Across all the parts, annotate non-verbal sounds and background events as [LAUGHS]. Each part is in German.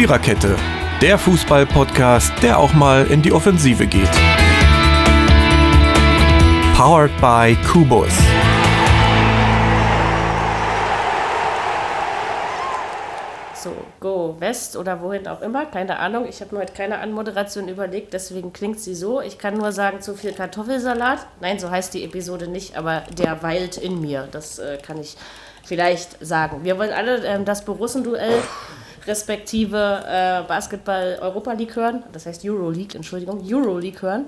Viererkette, der Fußball-Podcast, der auch mal in die Offensive geht. Powered by Kubus. So, Go West oder wohin auch immer, keine Ahnung. Ich habe mir heute keine Anmoderation überlegt, deswegen klingt sie so. Ich kann nur sagen, zu viel Kartoffelsalat. Nein, so heißt die Episode nicht, aber der weilt in mir. Das äh, kann ich vielleicht sagen. Wir wollen alle ähm, das Borussen-Duell respektive äh, Basketball Europa League hören, das heißt Euro League, Entschuldigung, Euro League hören,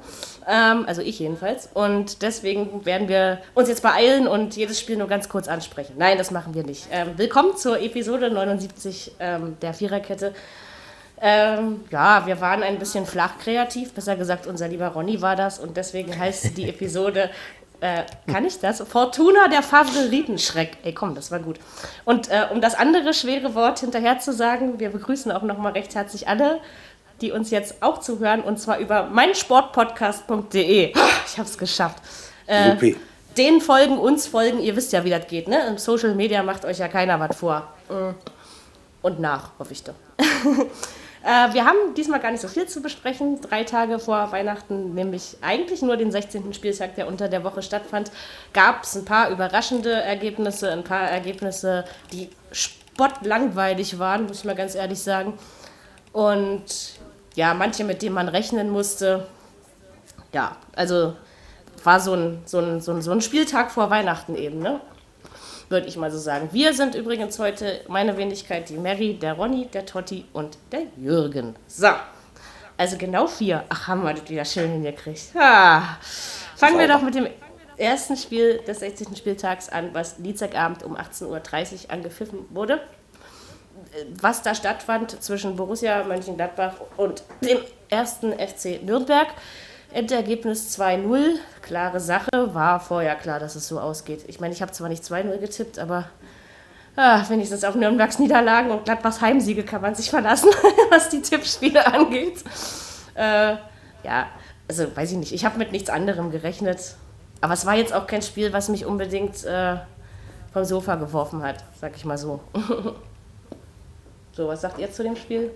ähm, also ich jedenfalls. Und deswegen werden wir uns jetzt beeilen und jedes Spiel nur ganz kurz ansprechen. Nein, das machen wir nicht. Ähm, willkommen zur Episode 79 ähm, der Viererkette. Ähm, ja, wir waren ein bisschen flach kreativ, besser gesagt, unser lieber Ronny war das und deswegen heißt die [LAUGHS] Episode äh, kann ich das? Fortuna der Favoritenschreck. Ey, komm, das war gut. Und äh, um das andere schwere Wort hinterher zu sagen, wir begrüßen auch nochmal recht herzlich alle, die uns jetzt auch zuhören, und zwar über meinsportpodcast.de. Ich habe es geschafft. Äh, den folgen, uns folgen, ihr wisst ja, wie das geht, ne? Im Social Media macht euch ja keiner was vor. Mm. Und nach, hoffe ich doch. [LAUGHS] Äh, wir haben diesmal gar nicht so viel zu besprechen. Drei Tage vor Weihnachten, nämlich eigentlich nur den 16. Spieltag, der unter der Woche stattfand, gab es ein paar überraschende Ergebnisse, ein paar Ergebnisse, die spottlangweilig waren, muss ich mal ganz ehrlich sagen. Und ja, manche, mit denen man rechnen musste. Ja, also war so ein, so ein, so ein, so ein Spieltag vor Weihnachten eben, ne? Würde ich mal so sagen. Wir sind übrigens heute meine Wenigkeit, die Mary, der Ronny, der Totti und der Jürgen. So, also genau vier. Ach, haben wir das wieder schön hingekriegt. Ah. Fangen wir doch mit dem ersten Spiel des 60. Spieltags an, was Dienstagabend um 18.30 Uhr angepfiffen wurde. Was da stattfand zwischen Borussia Mönchengladbach und dem ersten FC Nürnberg. Endergebnis 2-0, klare Sache, war vorher klar, dass es so ausgeht. Ich meine, ich habe zwar nicht 2-0 getippt, aber ah, wenigstens auf Nürnbergs Niederlagen und Gladbachs Heimsiege kann man sich verlassen, [LAUGHS] was die Tippspiele angeht. Äh, ja, also weiß ich nicht, ich habe mit nichts anderem gerechnet. Aber es war jetzt auch kein Spiel, was mich unbedingt äh, vom Sofa geworfen hat, sag ich mal so. [LAUGHS] so, was sagt ihr zu dem Spiel?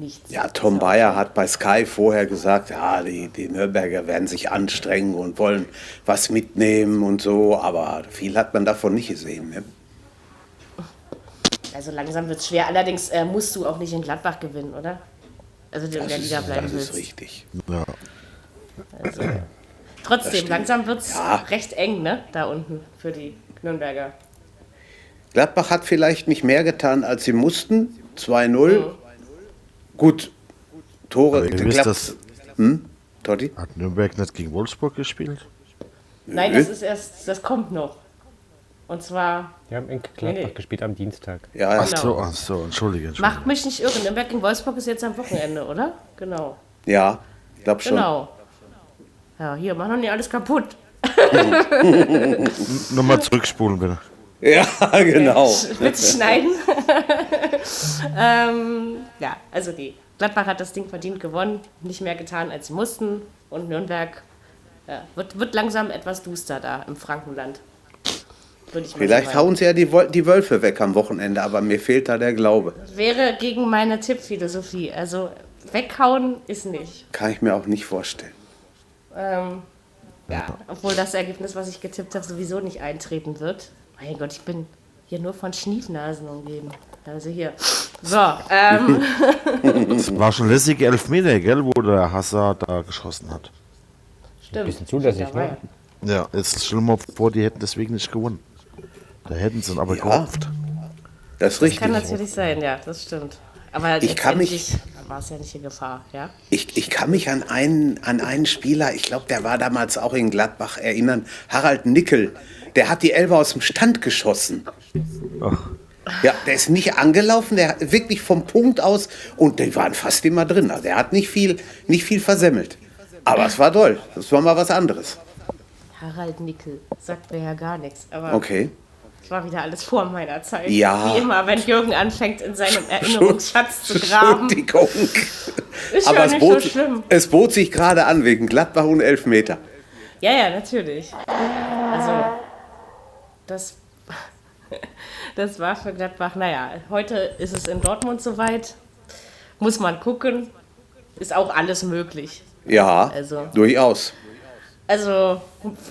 Nichts. Ja, Tom Bayer hat bei Sky vorher gesagt, ja, die, die Nürnberger werden sich anstrengen und wollen was mitnehmen und so, aber viel hat man davon nicht gesehen. Ne? Also langsam wird es schwer. Allerdings äh, musst du auch nicht in Gladbach gewinnen, oder? Also der Liga bleiben Das willst. ist richtig. Ja. Also, trotzdem, langsam wird es ja. recht eng, ne? Da unten für die Nürnberger. Gladbach hat vielleicht nicht mehr getan, als sie mussten. 2-0. Mhm. Gut, Tore. Aber ihr wisst das, hm? Totti? Hat Nürnberg nicht gegen Wolfsburg gespielt? Nein, das ist erst, das kommt noch. Und zwar. Wir haben in Gladbach nee. gespielt am Dienstag. Ja, ach so, ach so, entschuldige, entschuldige. Macht mich nicht irre. Nürnberg gegen Wolfsburg ist jetzt am Wochenende, oder? Genau. Ja, ich glaube schon. Genau. Ja, hier, mach noch nicht alles kaputt. [LAUGHS] Nochmal zurückspulen, bitte. Ja, [LAUGHS] genau. Bitte schneiden. [LAUGHS] ähm, ja, also die Gladbach hat das Ding verdient gewonnen, nicht mehr getan, als sie mussten. Und Nürnberg ja, wird, wird langsam etwas duster da im Frankenland. Vielleicht hauen sie ja die, die Wölfe weg am Wochenende, aber mir fehlt da der Glaube. Wäre gegen meine Tippphilosophie. Also weghauen ist nicht. Kann ich mir auch nicht vorstellen. Ähm, ja, obwohl das Ergebnis, was ich getippt habe, sowieso nicht eintreten wird. Mein Gott, ich bin hier nur von Schniefnasen umgeben. Also hier. [SNIFFS] So, ähm. [LAUGHS] Das war schon lässige Elfmeter, gell, wo der Hazard da geschossen hat. Stimmt. Ein bisschen zulässig, ne? Ja, jetzt stell mal vor, die hätten deswegen nicht gewonnen. Da hätten sie aber ja. gehofft. Das ist richtig. Das kann natürlich sein, ja, das stimmt. Aber ich kann mich war es ja nicht in Gefahr, ja? Ich, ich kann mich an einen, an einen Spieler, ich glaube, der war damals auch in Gladbach, erinnern, Harald Nickel der hat die Elbe aus dem Stand geschossen. Ach. Ja, der ist nicht angelaufen, der wirklich vom Punkt aus und die waren fast immer drin. Also der hat nicht viel, nicht viel versemmelt. Aber es war toll. Das war mal was anderes. Harald Nickel sagt mir ja gar nichts. Aber okay. Das war wieder alles vor meiner Zeit. Ja. Wie immer, wenn Jürgen anfängt, in seinem [LAUGHS] Erinnerungsschatz zu graben. Entschuldigung. Ist Aber ja es nicht bot, so schlimm. es bot sich gerade an wegen Gladbach und Elfmeter. Ja, ja, natürlich. Also, das [LAUGHS] Das war für Gladbach, naja, heute ist es in Dortmund soweit. Muss man gucken. Ist auch alles möglich. Ja, Also- durchaus. Also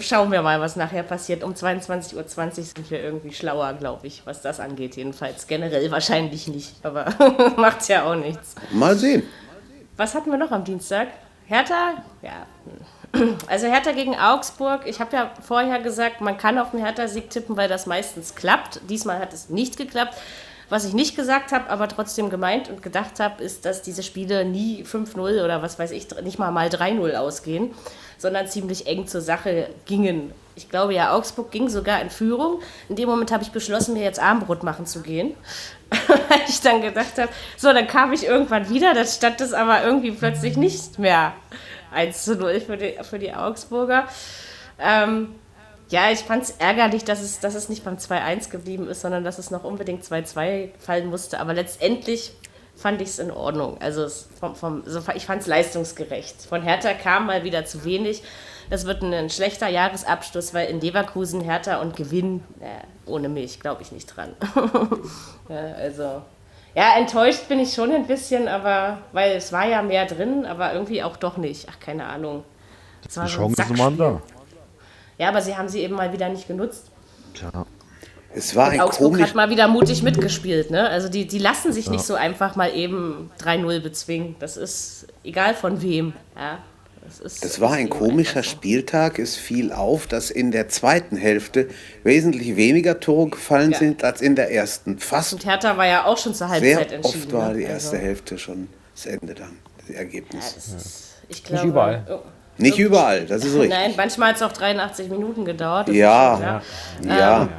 schauen wir mal, was nachher passiert. Um 22.20 Uhr sind wir irgendwie schlauer, glaube ich, was das angeht. Jedenfalls generell wahrscheinlich nicht, aber [LAUGHS] macht ja auch nichts. Mal sehen. Was hatten wir noch am Dienstag? Hertha? Ja. Also Hertha gegen Augsburg. Ich habe ja vorher gesagt, man kann auf einen Hertha-Sieg tippen, weil das meistens klappt. Diesmal hat es nicht geklappt. Was ich nicht gesagt habe, aber trotzdem gemeint und gedacht habe, ist, dass diese Spiele nie 5-0 oder was weiß ich, nicht mal mal 3-0 ausgehen, sondern ziemlich eng zur Sache gingen. Ich glaube ja, Augsburg ging sogar in Führung. In dem Moment habe ich beschlossen, mir jetzt Armbrot machen zu gehen. [LAUGHS] Weil ich dann gedacht habe, so, dann kam ich irgendwann wieder, dann stand es aber irgendwie plötzlich nicht mehr 1 zu 0 für die, für die Augsburger. Ähm, ja, ich fand es ärgerlich, dass es, dass es nicht beim 2-1 geblieben ist, sondern dass es noch unbedingt 2-2 fallen musste. Aber letztendlich fand ich es in Ordnung. Also vom, vom, so, ich fand es leistungsgerecht. Von Hertha kam mal wieder zu wenig. Das wird ein, ein schlechter Jahresabschluss, weil in Leverkusen Hertha und Gewinn, äh, ohne mich, glaube ich nicht dran. [LAUGHS] ja, also, ja, enttäuscht bin ich schon ein bisschen, aber weil es war ja mehr drin, aber irgendwie auch doch nicht. Ach, keine Ahnung. Es war Die so ein Chancen waren da. Ja, aber sie haben sie eben mal wieder nicht genutzt. Tja, Es war ein Augsburg komisch. hat mal wieder mutig mitgespielt, ne? Also die, die lassen sich nicht so einfach mal eben 3-0 bezwingen. Das ist egal von wem. Ja, das, ist, Das war ein komischer so. Spieltag. Es fiel auf, dass in der zweiten Hälfte wesentlich weniger Tore gefallen Ja. sind als in der ersten. Fast Und Hertha war ja auch schon zur Halbzeit sehr entschieden. oft war ne? die erste Also, Hälfte schon das Ende dann, das Ergebnis. das ist, ich glaube, überall. Oh, Nicht überall, das ist richtig. Nein, manchmal hat es auch 83 Minuten gedauert. das ist Ja. klar. Ja,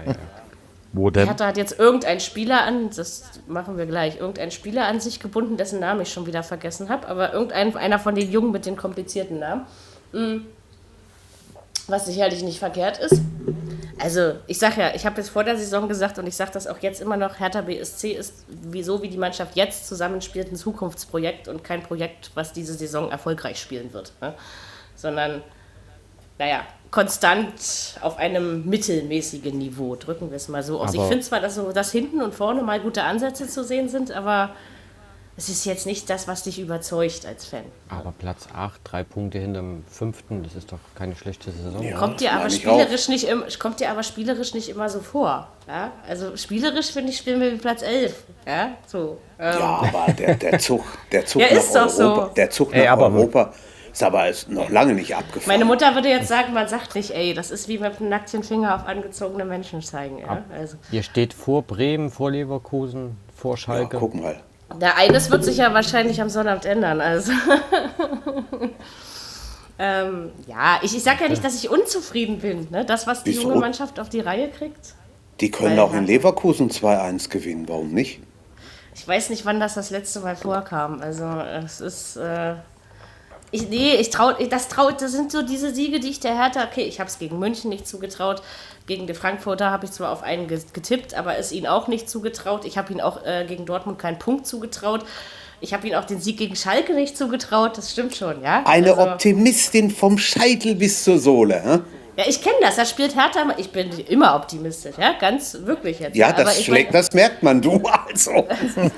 wo denn? Hertha hat jetzt irgendein Spieler an, das machen wir gleich, irgendein Spieler an sich gebunden, dessen Namen ich schon wieder vergessen habe, aber irgendein einer von den Jungen mit den komplizierten Namen. Mm. Was sicherlich nicht verkehrt ist. Also, ich sage ja, ich habe jetzt vor der Saison gesagt und ich sage das auch jetzt immer noch, Hertha BSC ist wie so wie die Mannschaft jetzt zusammenspielt ein Zukunftsprojekt und kein Projekt, was diese Saison erfolgreich spielen wird. Ne? Sondern naja, konstant auf einem mittelmäßigen Niveau, drücken wir es mal so aus. ich Aber- finde zwar, dass, so, dass hinten und vorne mal gute Ansätze zu sehen sind, aber es ist jetzt nicht das, was dich überzeugt als Fan. Aber Platz 8, drei Punkte hinterm fünften, das ist doch keine schlechte Saison. Ja. kommt dir aber ich spielerisch nicht im, kommt dir aber spielerisch nicht immer so vor. Ja? Also spielerisch finde ich spielen wir wie Platz 11. Ja, so. Ähm, ja aber der, der Zug, der Zug Ja, nach ist doch so. Europa, der Zug Ey, nach aber- Europa ist aber ist noch lange nicht abgefahren. Meine Mutter würde jetzt sagen, man sagt nicht, ey, das ist wie mit einem nackten Finger auf angezogene Menschen zeigen. Ja? Also, Ihr steht vor Bremen, vor Leverkusen, vor ja, Schalke. guck mal. Na, eines wird sich ja wahrscheinlich am Sonnabend ändern. Also. [LAUGHS] ähm, ja, ich, ich sage ja nicht, dass ich unzufrieden bin. Ne? Das, was die Wieso? junge Mannschaft auf die Reihe kriegt. Die können Weil- auch in Leverkusen 2-1 gewinnen, warum nicht? Ich weiß nicht, wann das das letzte Mal vorkam. Also, es ist. Äh, ich, nee, ich trau, das, trau, das sind so diese Siege, die ich der Hertha. Okay, ich habe es gegen München nicht zugetraut. Gegen die Frankfurter habe ich zwar auf einen ge- getippt, aber es ihnen auch nicht zugetraut. Ich habe ihnen auch äh, gegen Dortmund keinen Punkt zugetraut. Ich habe ihnen auch den Sieg gegen Schalke nicht zugetraut. Das stimmt schon, ja. Eine Also- Optimistin vom Scheitel bis zur Sohle. Hä? Ja, ich kenne das. Da spielt Hertha. Ich bin immer optimistisch, ja, ganz wirklich jetzt. Ja, Aber das ich schlägt, mein- das merkt man, du [LAUGHS] also.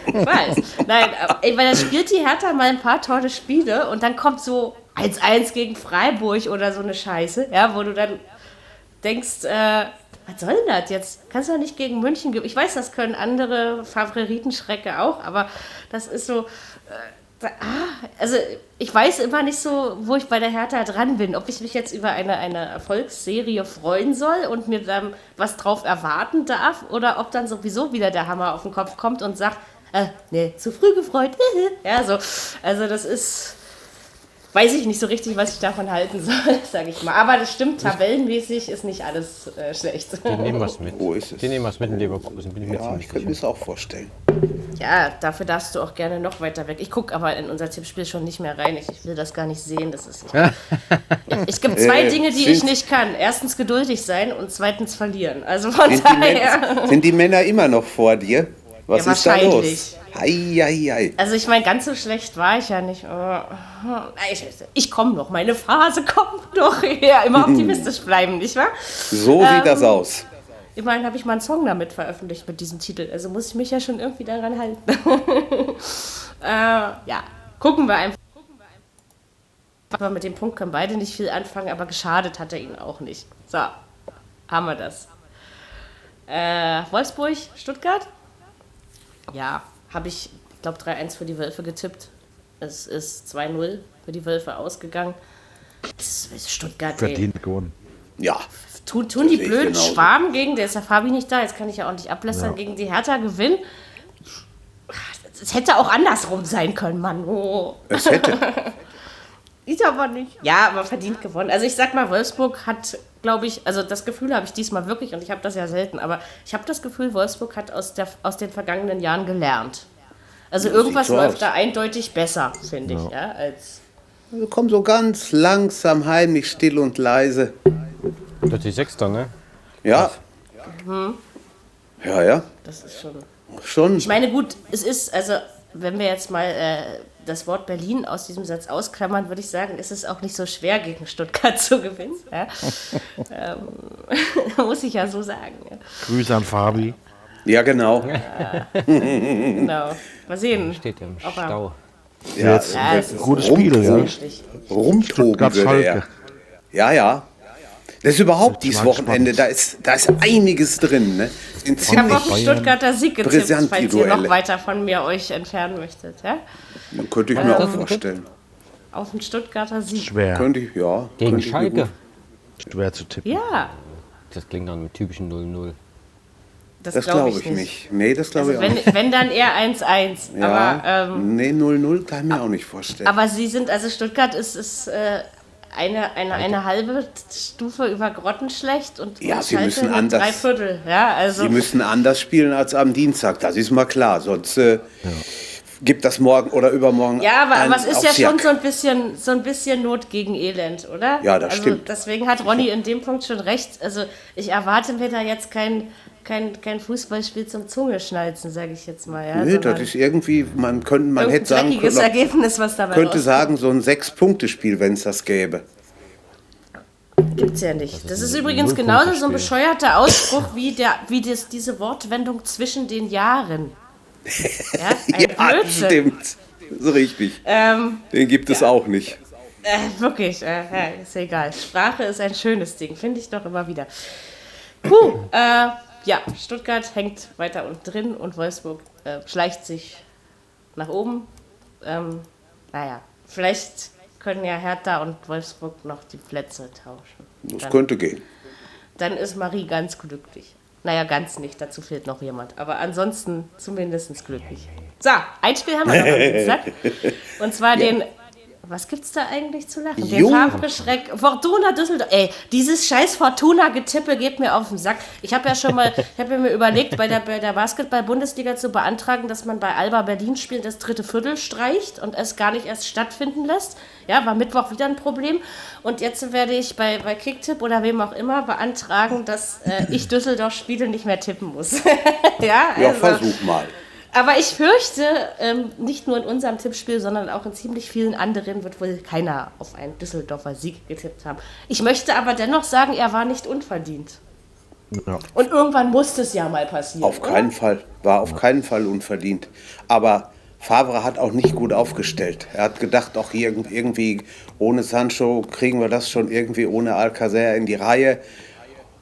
Ich weiß. Nein, aber, weil da spielt die Hertha mal ein paar tolle Spiele und dann kommt so 1-1 gegen Freiburg oder so eine Scheiße, ja, wo du dann denkst, äh, was soll denn das jetzt? Kannst du doch nicht gegen München. Ich weiß, das können andere Favoritenschrecke auch, aber das ist so. Äh, also ich weiß immer nicht so, wo ich bei der Hertha dran bin. Ob ich mich jetzt über eine, eine Erfolgsserie freuen soll und mir dann was drauf erwarten darf oder ob dann sowieso wieder der Hammer auf den Kopf kommt und sagt, äh, nee, zu früh gefreut. [LAUGHS] ja, so. Also das ist, weiß ich nicht so richtig, was ich davon halten [LAUGHS] soll, sage ich mal. Aber das stimmt, tabellenmäßig ist nicht alles äh, schlecht. Die nehmen was mit. Wo ist es? Die nehmen was mit in Leverkusen, bin ich mir Ja, ziemlich ich könnte mir das auch vorstellen. Ja, dafür darfst du auch gerne noch weiter weg. Ich gucke aber in unser Tippspiel schon nicht mehr rein. Ich, ich will das gar nicht sehen. Das ist [LAUGHS] es gibt zwei Äh, Dinge, die ich nicht kann. Erstens geduldig sein und zweitens verlieren. Also von Sind die, daher. Männer, sind die Männer immer noch vor dir? Was Ja, ist da los? Hei, hei, hei. Also ich meine, ganz so schlecht war ich ja nicht. aber- Ich, ich komme noch, meine Phase [LAUGHS] kommt noch. Ja, immer [LAUGHS] optimistisch bleiben, nicht wahr? So Ähm, sieht das aus. immerhin habe ich mal einen Song damit veröffentlicht mit diesem Titel. Also muss ich mich ja schon irgendwie daran halten. [LAUGHS] äh, ja, gucken wir einfach. Aber mit dem Punkt können beide nicht viel anfangen, aber geschadet hat er ihnen auch nicht. So, haben wir das. Äh, Wolfsburg, Stuttgart? Ja, habe ich, ich glaube, 3-1 für die Wölfe getippt. Es ist 2-0 für die Wölfe ausgegangen. Das ist Stuttgart, ey. Verdient gewonnen. Ja, Tun, tun die blöden genauso. Schwaben gegen, der ist ja Fabi nicht da, jetzt kann ich ja auch nicht ablästern, Ja. gegen die Hertha gewinnen. Es hätte auch andersrum sein können, Mann. Oh. es hätte. [LAUGHS] Ist aber nicht. Ja, aber verdient gewonnen. Also ich sag mal, Wolfsburg hat, glaube ich, also das Gefühl habe ich diesmal wirklich, und ich habe das ja selten, aber ich habe das Gefühl, Wolfsburg hat aus, der, aus den vergangenen Jahren gelernt. Also irgendwas so läuft aus. da eindeutig besser, finde ich, ja, als. Wir kommen so ganz langsam, heimlich, still und leise. Plötzlich Sechster, ne? Ja. Ja, ja. Das ist schon. Schon. Ich meine, gut, es ist, also, wenn wir jetzt mal äh, das Wort Berlin aus diesem Satz ausklammern, würde ich sagen, ist es auch nicht so schwer, gegen Stuttgart [LAUGHS] zu gewinnen. Ja? ähm, [LAUGHS] muss ich ja so sagen. Ja. Grüße an Fabi. Ja, genau. Genau. Mal sehen. Steht ja im Stau. Ja, Jetzt Ja, ist gutes Spiel, ja. Richtig. rumtoben würde er. Ja, ja. Das ist überhaupt dieses Wochenende, da ist, da ist einiges drin. Ne? Sind Ich habe auf den Stuttgarter Sieg getippt, falls ihr noch weiter von mir euch entfernen möchtet. Ja? könnte ich mir auch vorstellen. Auf den Stuttgarter Sieg. Schwer, Könnte ich, ja. Gegen könnte Schalke. schwer zu tippen. Ja, Das klingt dann mit typischen 0-0. das, Das glaube glaube ich ich nicht. nicht. Nee, das glaube Also ich auch wenn, nicht. wenn dann eher 1-1. Ja, Aber, ähm, nee, 0-0 kann ich mir auch nicht vorstellen. aber sie sind, also Stuttgart ist, ist äh, eine, eine, eine halbe Stufe über Grottenschlecht und, Ja, und sie müssen anders- drei Viertel. Ja, also Sie müssen anders spielen als am Dienstag, das ist mal klar. Sonst äh, gibt das morgen oder übermorgen. Ja, aber, es ist ja schon so ein bisschen so ein bisschen Not gegen Elend, oder? Ja, das also stimmt. Deswegen hat Ronny in dem Punkt schon recht. Also ich erwarte mir da jetzt kein, kein, kein Fußballspiel zum Zungeschnalzen, sage ich jetzt mal. Ja, Nee, das sondern ist irgendwie, man könnte, man hätte sagen können, Ergebnis, was dabei könnte rauskommt. sagen, so ein Sechs-Punkte-Spiel, wenn es das gäbe. Gibt's ja nicht. Das ist ein übrigens genauso so ein bescheuerter Ausspruch wie, der, wie das, diese Wortwendung zwischen den Jahren. Ja, [LAUGHS] ein Ja, das Blödsinn. stimmt. So richtig. Ähm, Den gibt es auch nicht. Äh, wirklich, äh, ist egal. Sprache ist ein schönes Ding, finde ich doch immer wieder. Puh, äh, ja, Stuttgart hängt weiter unten drin und Wolfsburg äh, schleicht sich nach oben. Ähm, naja, vielleicht können ja Hertha und Wolfsburg noch die Plätze tauschen. Das Dann, könnte gehen. dann ist Marie ganz glücklich. Naja, ganz nicht, dazu fehlt noch jemand. Aber ansonsten zumindest glücklich. So, ein Spiel haben wir noch am Dienstag. [LAUGHS] Und zwar den. Was gibt's da eigentlich zu lachen? Jo. Farbgeschreck. Fortuna Düsseldorf. Ey, dieses scheiß Fortuna-Getippe geht mir auf den Sack. Ich habe ja schon mal, [LAUGHS] ich habe mir überlegt, bei der, bei der Basketball-Bundesliga zu beantragen, dass man bei Alba Berlin spielen das dritte Viertel streicht und es gar nicht erst stattfinden lässt. Ja, war Mittwoch wieder ein Problem. Und jetzt werde ich bei, bei Kicktipp oder wem auch immer beantragen, dass äh, ich Düsseldorf-Spiele nicht mehr tippen muss. [LAUGHS] ja, Ja, also- versuch mal. Aber ich fürchte, ähm, nicht nur in unserem Tippspiel, sondern auch in ziemlich vielen anderen wird wohl keiner auf einen Düsseldorfer Sieg getippt haben. Ich möchte aber dennoch sagen, er war nicht unverdient. Ja. Und irgendwann musste es ja mal passieren. Auf keinen Fall. War auf keinen Fall unverdient. Aber Favre hat auch nicht gut aufgestellt. Er hat gedacht, auch hier irgendwie ohne Sancho kriegen wir das schon irgendwie ohne Alcacer in die Reihe.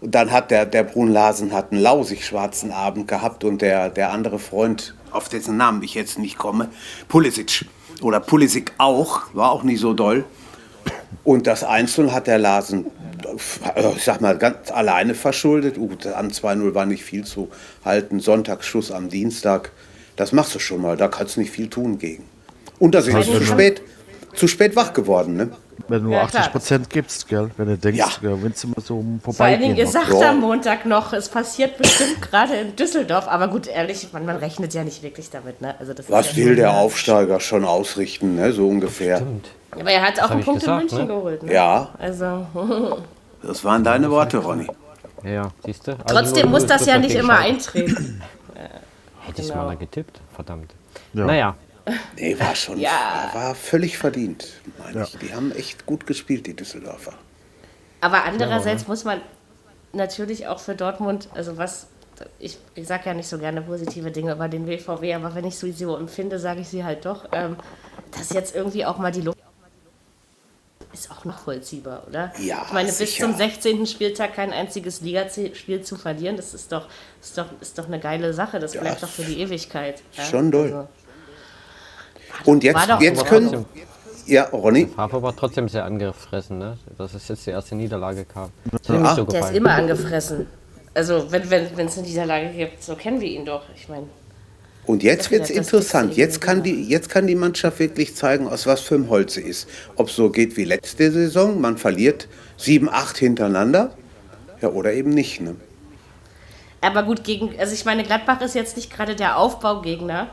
Und dann hat der, der Brun Larsen hat einen lausig schwarzen Abend gehabt und der, der andere Freund, auf dessen Namen ich jetzt nicht komme, Pulisic oder Pulisic auch, war auch nicht so doll. Und das Einzelne hat der Larsen, äh, ich sag mal, ganz alleine verschuldet. Gut, an 2-0 war nicht viel zu halten. Sonntagsschuss am Dienstag, das machst du schon mal, da kannst du nicht viel tun gegen. Und da sind Also zu spät, zu spät wach geworden. Ne? Wenn du nur Ja, klar. 80 Prozent gibst, gell? Wenn du denkst, Ja. gewinnst du mal so um Vor allen Dingen, ihr noch. sagt Ja. am Montag noch, es passiert bestimmt [CLEARS THROAT] gerade in Düsseldorf. Aber gut, ehrlich, man, man rechnet ja nicht wirklich damit. Ne? Also das ist Was ja will der Aufsteiger schon ausrichten, ne? so ungefähr. Stimmt. Aber er hat auch einen Punkt gesagt, in München ne? geholt. Ne? Ja, Also, [LAUGHS] das waren deine Worte, Ronny. Ja, ja, siehst du? Also trotzdem 0-0 muss das ja nicht immer eintreten. [CLEARS THROAT] Hätte ich Genau. mal da getippt, verdammt. Ja. Naja, Nee, war schon, Ja. war völlig verdient, meine ich. Die haben echt gut gespielt, die Düsseldorfer. Aber andererseits muss man, natürlich auch für Dortmund, also was, ich, ich sage ja nicht so gerne positive Dinge über den WVW, aber wenn ich sie so empfinde, sage ich sie halt doch, ähm, dass jetzt irgendwie auch mal die Luft ist auch noch vollziehbar, oder? Ja, Ich meine, bis sicher. zum 16. Spieltag kein einziges Ligaspiel zu verlieren, das ist doch, ist doch, ist doch eine geile Sache. Das Ja, bleibt doch für die Ewigkeit. Ja? schon doll. Also, Und jetzt, jetzt können. trotzdem, Ja, Ronny. Favre war trotzdem sehr angefressen, ne? dass es jetzt die erste Niederlage kam. Das hat nicht so der ist immer angefressen. Also, wenn es wenn, es eine Niederlage gibt, so kennen wir ihn doch. Ich meine, Und jetzt wird es interessant. Jetzt kann, die, jetzt kann die Mannschaft wirklich zeigen, aus was für einem Holz sie ist. Ob es so geht wie letzte Saison, man verliert sieben, acht hintereinander. Ja, oder eben nicht. Ne? Aber gut, gegen, also ich meine, Gladbach ist jetzt nicht gerade der Aufbaugegner.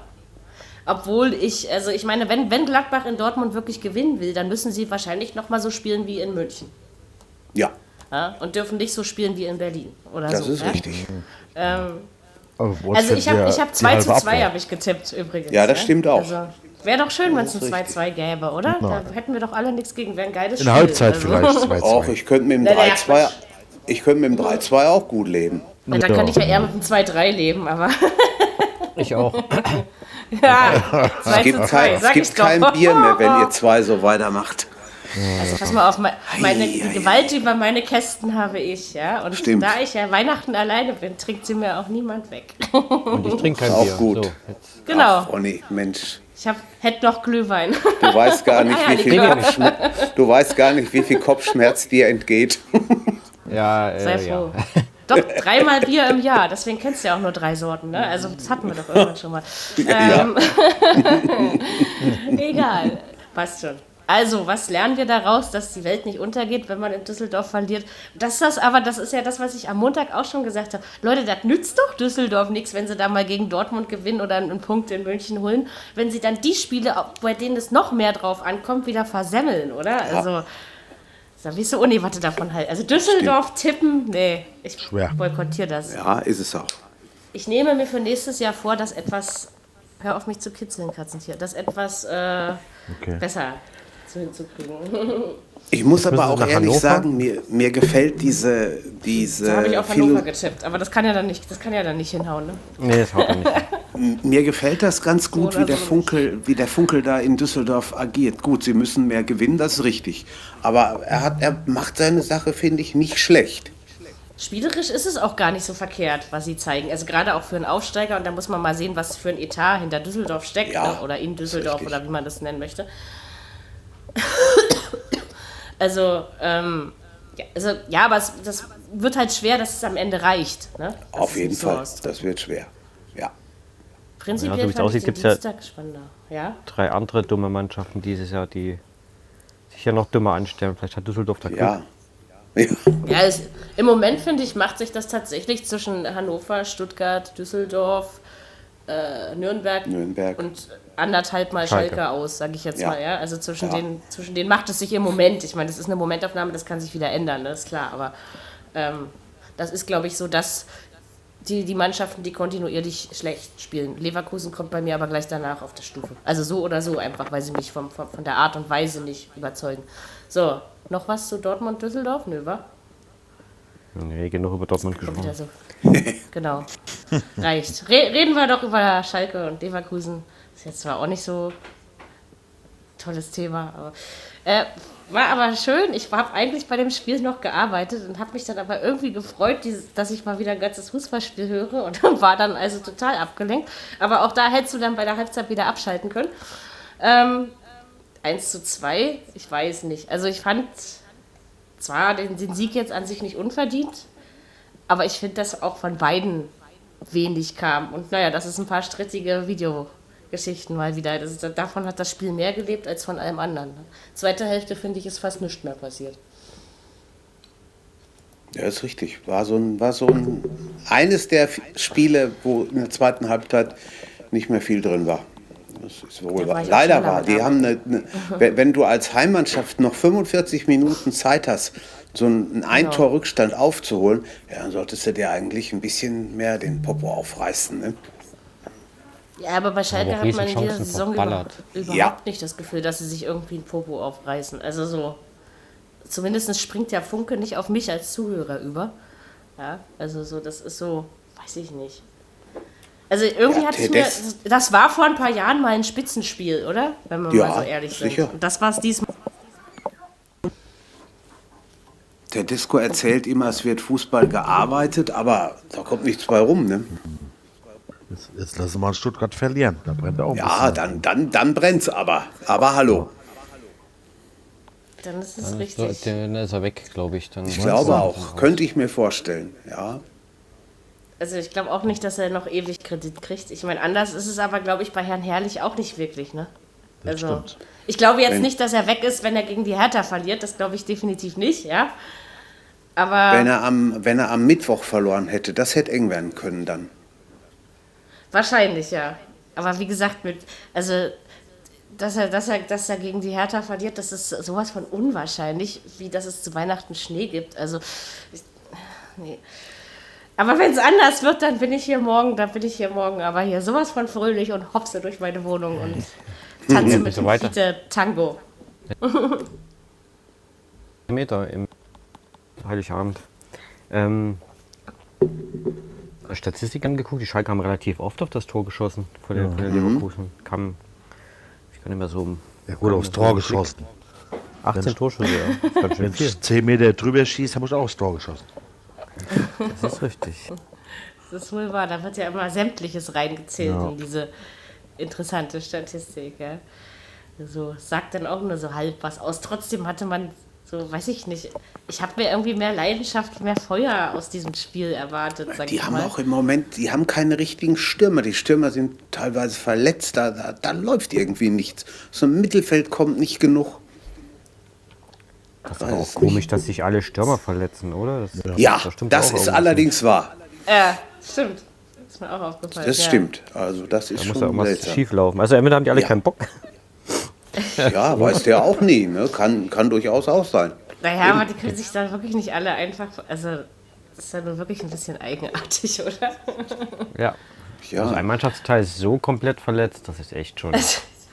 Obwohl ich, also ich meine, wenn, wenn Gladbach in Dortmund wirklich gewinnen will, dann müssen sie wahrscheinlich nochmal so spielen wie in München. Ja, Ja? Und dürfen nicht so spielen wie in Berlin. Oder das so, ist ja? richtig. Aber Also ich habe ich hab die 2 halbe zu 2 Abwehr. habe ich getippt übrigens. Ja, das ne? stimmt auch. Also, Wäre doch schön, wenn es ein ist 2-2 gäbe, oder? Da hätten wir doch alle nichts gegen. Wäre ein geiles In Spiel. der Halbzeit also. vielleicht 2 Auch 2 ich könnte mit dem Na, na, 3-2 Quatsch. ich könnte mit dem 3-2 auch gut leben. Und da Ja. könnte ich ja eher mit einem 2-3 leben, aber Ich auch. [LAUGHS] [LAUGHS] ja, 2 Es gibt, 2, kein, es gibt kein Bier mehr, wenn ihr [LAUGHS] zwei so weitermacht. Also pass mal auf, me- meine, Ei, die Gewalt über meine Kästen habe ich, ja. Und Stimmt. da ich ja Weihnachten alleine bin, trinkt sie mir auch niemand weg. [LAUGHS] Und ich trinke kein Auch Bier. gut. So, genau. Ach, Ronny, Mensch, Ich hab, hätte noch Glühwein. du weißt gar nicht, wie viel. Kopfschmerz, du weißt gar nicht, wie viel Kopfschmerz dir entgeht. Ja, Sei äh, ja. Doch, dreimal Bier im Jahr. Deswegen kennst du ja auch nur drei Sorten, ne? Also das hatten wir doch irgendwann schon mal. [LAUGHS] Ähm, [LAUGHS] Egal. Passt schon. Also, was lernen wir daraus, dass die Welt nicht untergeht, wenn man in Düsseldorf verliert? Das ist das, aber das ist ja das, was ich am Montag auch schon gesagt habe. Leute, das nützt doch Düsseldorf nichts, wenn sie da mal gegen Dortmund gewinnen oder einen Punkt in München holen, wenn sie dann die Spiele, bei denen es noch mehr drauf ankommt, wieder versemmeln, oder? Also, so, wie so unerwartet davon halt. Also Düsseldorf tippen, nee, ich Schwer. boykottiere das. Ja, ist es auch. Ich nehme mir für nächstes Jahr vor, das etwas, hör auf mich zu kitzeln, Katzentier, das etwas äh, Okay. besser zu hinzukriegen. [LAUGHS] Ich muss aber auch ehrlich Hannover? sagen, mir, mir gefällt diese, diese Da habe ich auf Hannover Philo- getippt, aber das kann ja dann nicht, das kann ja dann nicht hinhauen, ne? Nee, das haut nicht. [LAUGHS] Mir gefällt das ganz gut, oder wie der, so Funkel, wie der Funkel da in Düsseldorf agiert. Gut, sie müssen mehr gewinnen, das ist richtig. Aber er, hat, er macht seine Sache, finde ich, nicht schlecht. Spielerisch ist es auch gar nicht so verkehrt, was sie zeigen. Also gerade auch für einen Aufsteiger und da muss man mal sehen, was für ein Etat hinter Düsseldorf steckt Ja, ne? oder in Düsseldorf richtig. oder wie man das nennen möchte. [COUGHS] Also, ähm, ja, also, ja, aber es, das wird halt schwer, dass es am Ende reicht. Ne? Das Auf jeden so Fall. Das wird schwer. Ja. Prinzipiell Ja, so wie es aussieht, den gibt's ja-. Ja? Drei andere dumme Mannschaften dieses Jahr, die sich ja noch dümmer anstellen. Vielleicht hat Düsseldorf da Glück. Ja. ja. [LAUGHS] Ja, es, im Moment finde ich, macht sich das tatsächlich zwischen Hannover, Stuttgart, Düsseldorf, äh, Nürnberg, Nürnberg. und anderthalb Mal Schalke, Schalke. aus, sage ich jetzt Ja. mal. Ja? Also zwischen, Ja. den, zwischen denen macht es sich im Moment. Ich meine, das ist eine Momentaufnahme, das kann sich wieder ändern, das ist klar. Aber ähm, das ist, glaube ich, so, dass die, die Mannschaften, die kontinuierlich schlecht spielen. Leverkusen kommt bei mir aber gleich danach auf der Stufe. Also so oder so einfach, weil sie mich vom, vom, von der Art und Weise nicht überzeugen. So, noch was zu Dortmund-Düsseldorf? Nö, wa? Nee, genug über Dortmund gesprochen. so. [LAUGHS] genau. Reicht. Re reden wir doch über Schalke und Leverkusen. Ist jetzt zwar auch nicht so tolles Thema, aber äh, war aber schön. Ich habe eigentlich bei dem Spiel noch gearbeitet und habe mich dann aber irgendwie gefreut, dieses, dass ich mal wieder ein ganzes Fußballspiel höre und [LAUGHS] war dann also total abgelenkt. Aber auch da hättest du dann bei der Halbzeit wieder abschalten können. Ähm, 1 zu 2, ich weiß nicht. Also ich fand zwar den, den Sieg jetzt an sich nicht unverdient, aber ich finde, dass auch von beiden wenig kam. Und naja, das ist ein paar strittige Videogeschichten mal wieder. Das davon hat das Spiel mehr gelebt als von allem anderen. Zweite Hälfte, finde ich, ist fast nichts mehr passiert. Ja, ist richtig. War so ein, war so ein eines der Spiele, wo in der zweiten Halbzeit nicht mehr viel drin war. Das ist wohl Da war Leider war. Die haben eine, eine, wenn du als Heimmannschaft noch 45 Minuten Zeit hast, so einen Ein-Tor-Rückstand aufzuholen, ja, dann solltest du dir eigentlich ein bisschen mehr den Popo aufreißen. Ne? Ja, aber bei Schalke Aber hat man in dieser Saison überhaupt Ja. nicht das Gefühl, dass sie sich irgendwie ein Popo aufreißen. Also so, zumindest springt der Funke nicht auf mich als Zuhörer über. Ja, also so, das ist so, weiß ich nicht. Also irgendwie Ja, hat es mir, das war vor ein paar Jahren mal ein Spitzenspiel, oder? Wenn wir Ja, mal so ehrlich sicher. sind. Und das war es diesmal. Der Disco erzählt immer, es wird Fußball gearbeitet, aber da kommt nichts bei rum. Ne? Jetzt, jetzt lassen wir Stuttgart verlieren. Da brennt auch ein Ja, bisschen. dann, dann, dann brennt's aber. Aber hallo. Dann ist es Dann ist, richtig. dann ist er weg, glaube ich. Dann Ich glaube auch. Könnte ich mir vorstellen. Ja. Also ich glaube auch nicht, dass er noch ewig Kredit kriegt. Ich meine, anders ist es aber, glaube ich, bei Herrn Herrlich auch nicht wirklich, ne? Also stimmt. Ich glaube jetzt Wenn- nicht, dass er weg ist, wenn er gegen die Hertha verliert. Das glaube ich definitiv nicht, ja. Aber Wenn, er am, wenn er am Mittwoch verloren hätte, das hätte eng werden können dann. wahrscheinlich, ja. Aber wie gesagt, mit, also dass er, dass, er, dass er gegen die Hertha verliert, das ist sowas von unwahrscheinlich, wie dass es zu Weihnachten Schnee gibt. Also, ich, nee. Aber wenn es anders wird, dann bin ich hier morgen, dann bin ich hier morgen aber hier sowas von fröhlich und hopse durch meine Wohnung und [LAUGHS] tanze mit So weiter. Nikita Tango. [LAUGHS] Meter im Heiligabend. Ähm, Statistik angeguckt, die Schalke haben relativ oft auf das Tor geschossen von den, von den Leverkusen. Kam, ich kann nicht mehr so um. Ja, gut, aufs Tor geschossen. 18 Torschüsse, ja. Wenn ich 10 Meter drüber schießt, habe ich auch aufs Tor geschossen. Das ist richtig. Das ist wohl wahr, da wird ja immer Sämtliches reingezählt in diese interessante Statistik. Ja. So, sagt dann auch nur so halb was aus. Trotzdem hatte man, so weiß ich nicht, ich habe mir irgendwie mehr Leidenschaft, mehr Feuer aus diesem Spiel erwartet, sag Die ich haben mal. auch im Moment, die haben keine richtigen Stürmer. Die Stürmer sind teilweise verletzt. Da, da, da läuft irgendwie nichts. So im Mittelfeld kommt nicht genug. Das ist auch komisch, dass sich alle Stürmer verletzen, oder? Das, Ja, das auch ist allerdings wahr. Ja, stimmt. Ist mir auch aufgefallen. Das ja. stimmt. Also das ist. Da muss schon irgendwas seltsam. schief laufen. Also entweder haben die alle Ja. keinen Bock. Ja, [LAUGHS] weiß der auch nie. Ne? Kann, kann durchaus auch sein. Naja, aber die können sich da wirklich nicht alle einfach, also das ist ja nun wirklich ein bisschen eigenartig, oder? Ja. Ja. Also ein Mannschaftsteil ist so komplett verletzt, das ist echt schon.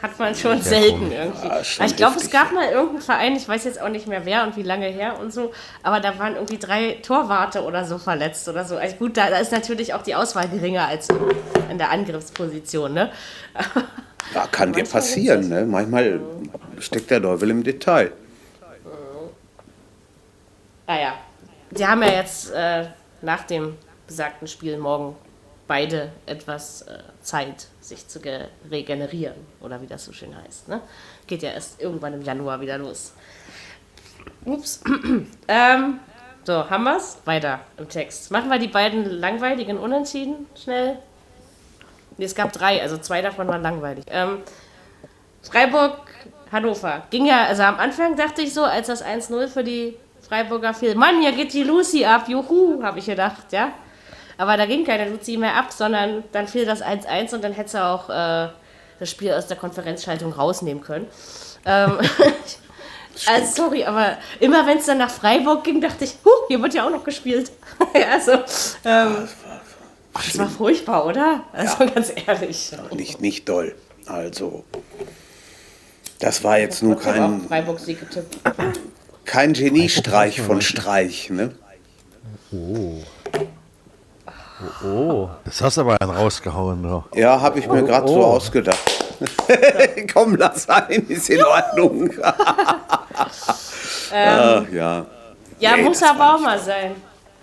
Hat man schon selten irgendwie. Ja, schon Aber ich glaube, es gab mal irgendeinen Verein, ich weiß jetzt auch nicht mehr wer und wie lange her und so, aber da waren irgendwie drei Torwarte oder so verletzt oder so. Also gut, da, da ist natürlich auch die Auswahl geringer als in der Angriffsposition, ne? Ja, kann dir passieren. Ne? Manchmal steckt der Teufel im Detail. Naja, sie haben ja jetzt äh, nach dem besagten Spiel morgen beide etwas äh, Zeit, sich zu ge- regenerieren, oder wie das so schön heißt. Ne? Geht ja erst irgendwann im Januar wieder los. Ups. [CLEARS THROAT] ähm, so, haben wir's? Weiter im Text. Machen wir die beiden langweiligen Unentschieden schnell. Nee, es gab drei, also zwei davon waren langweilig. Ähm, Freiburg, Hannover. Ging ja, also am Anfang dachte ich so, als das 1-0 für die Freiburger fiel, Mann, hier geht die Lucy ab, juhu, habe ich gedacht, ja. Aber da ging keine Lucy mehr ab, sondern dann fiel das 1-1 und dann hätte sie auch äh, das Spiel aus der Konferenzschaltung rausnehmen können. Ähm, also [LAUGHS] sorry, aber immer wenn es dann nach Freiburg ging, dachte ich, huh, hier wird ja auch noch gespielt. ja, [LAUGHS] also, ähm, das war furchtbar, oder? Also ganz ehrlich. Nicht, nicht doll. Also, das war jetzt Trotzdem auch kein, kein Geniestreich von Streich. Ne? Oh. Das hast du aber einen rausgehauen. Ja. Ja, habe ich mir Oh, gerade so ausgedacht. [LAUGHS] Komm, lass ein, ist in Ordnung. [LAUGHS] Ach, ja, Ja, Nee, muss aber auch mal sein.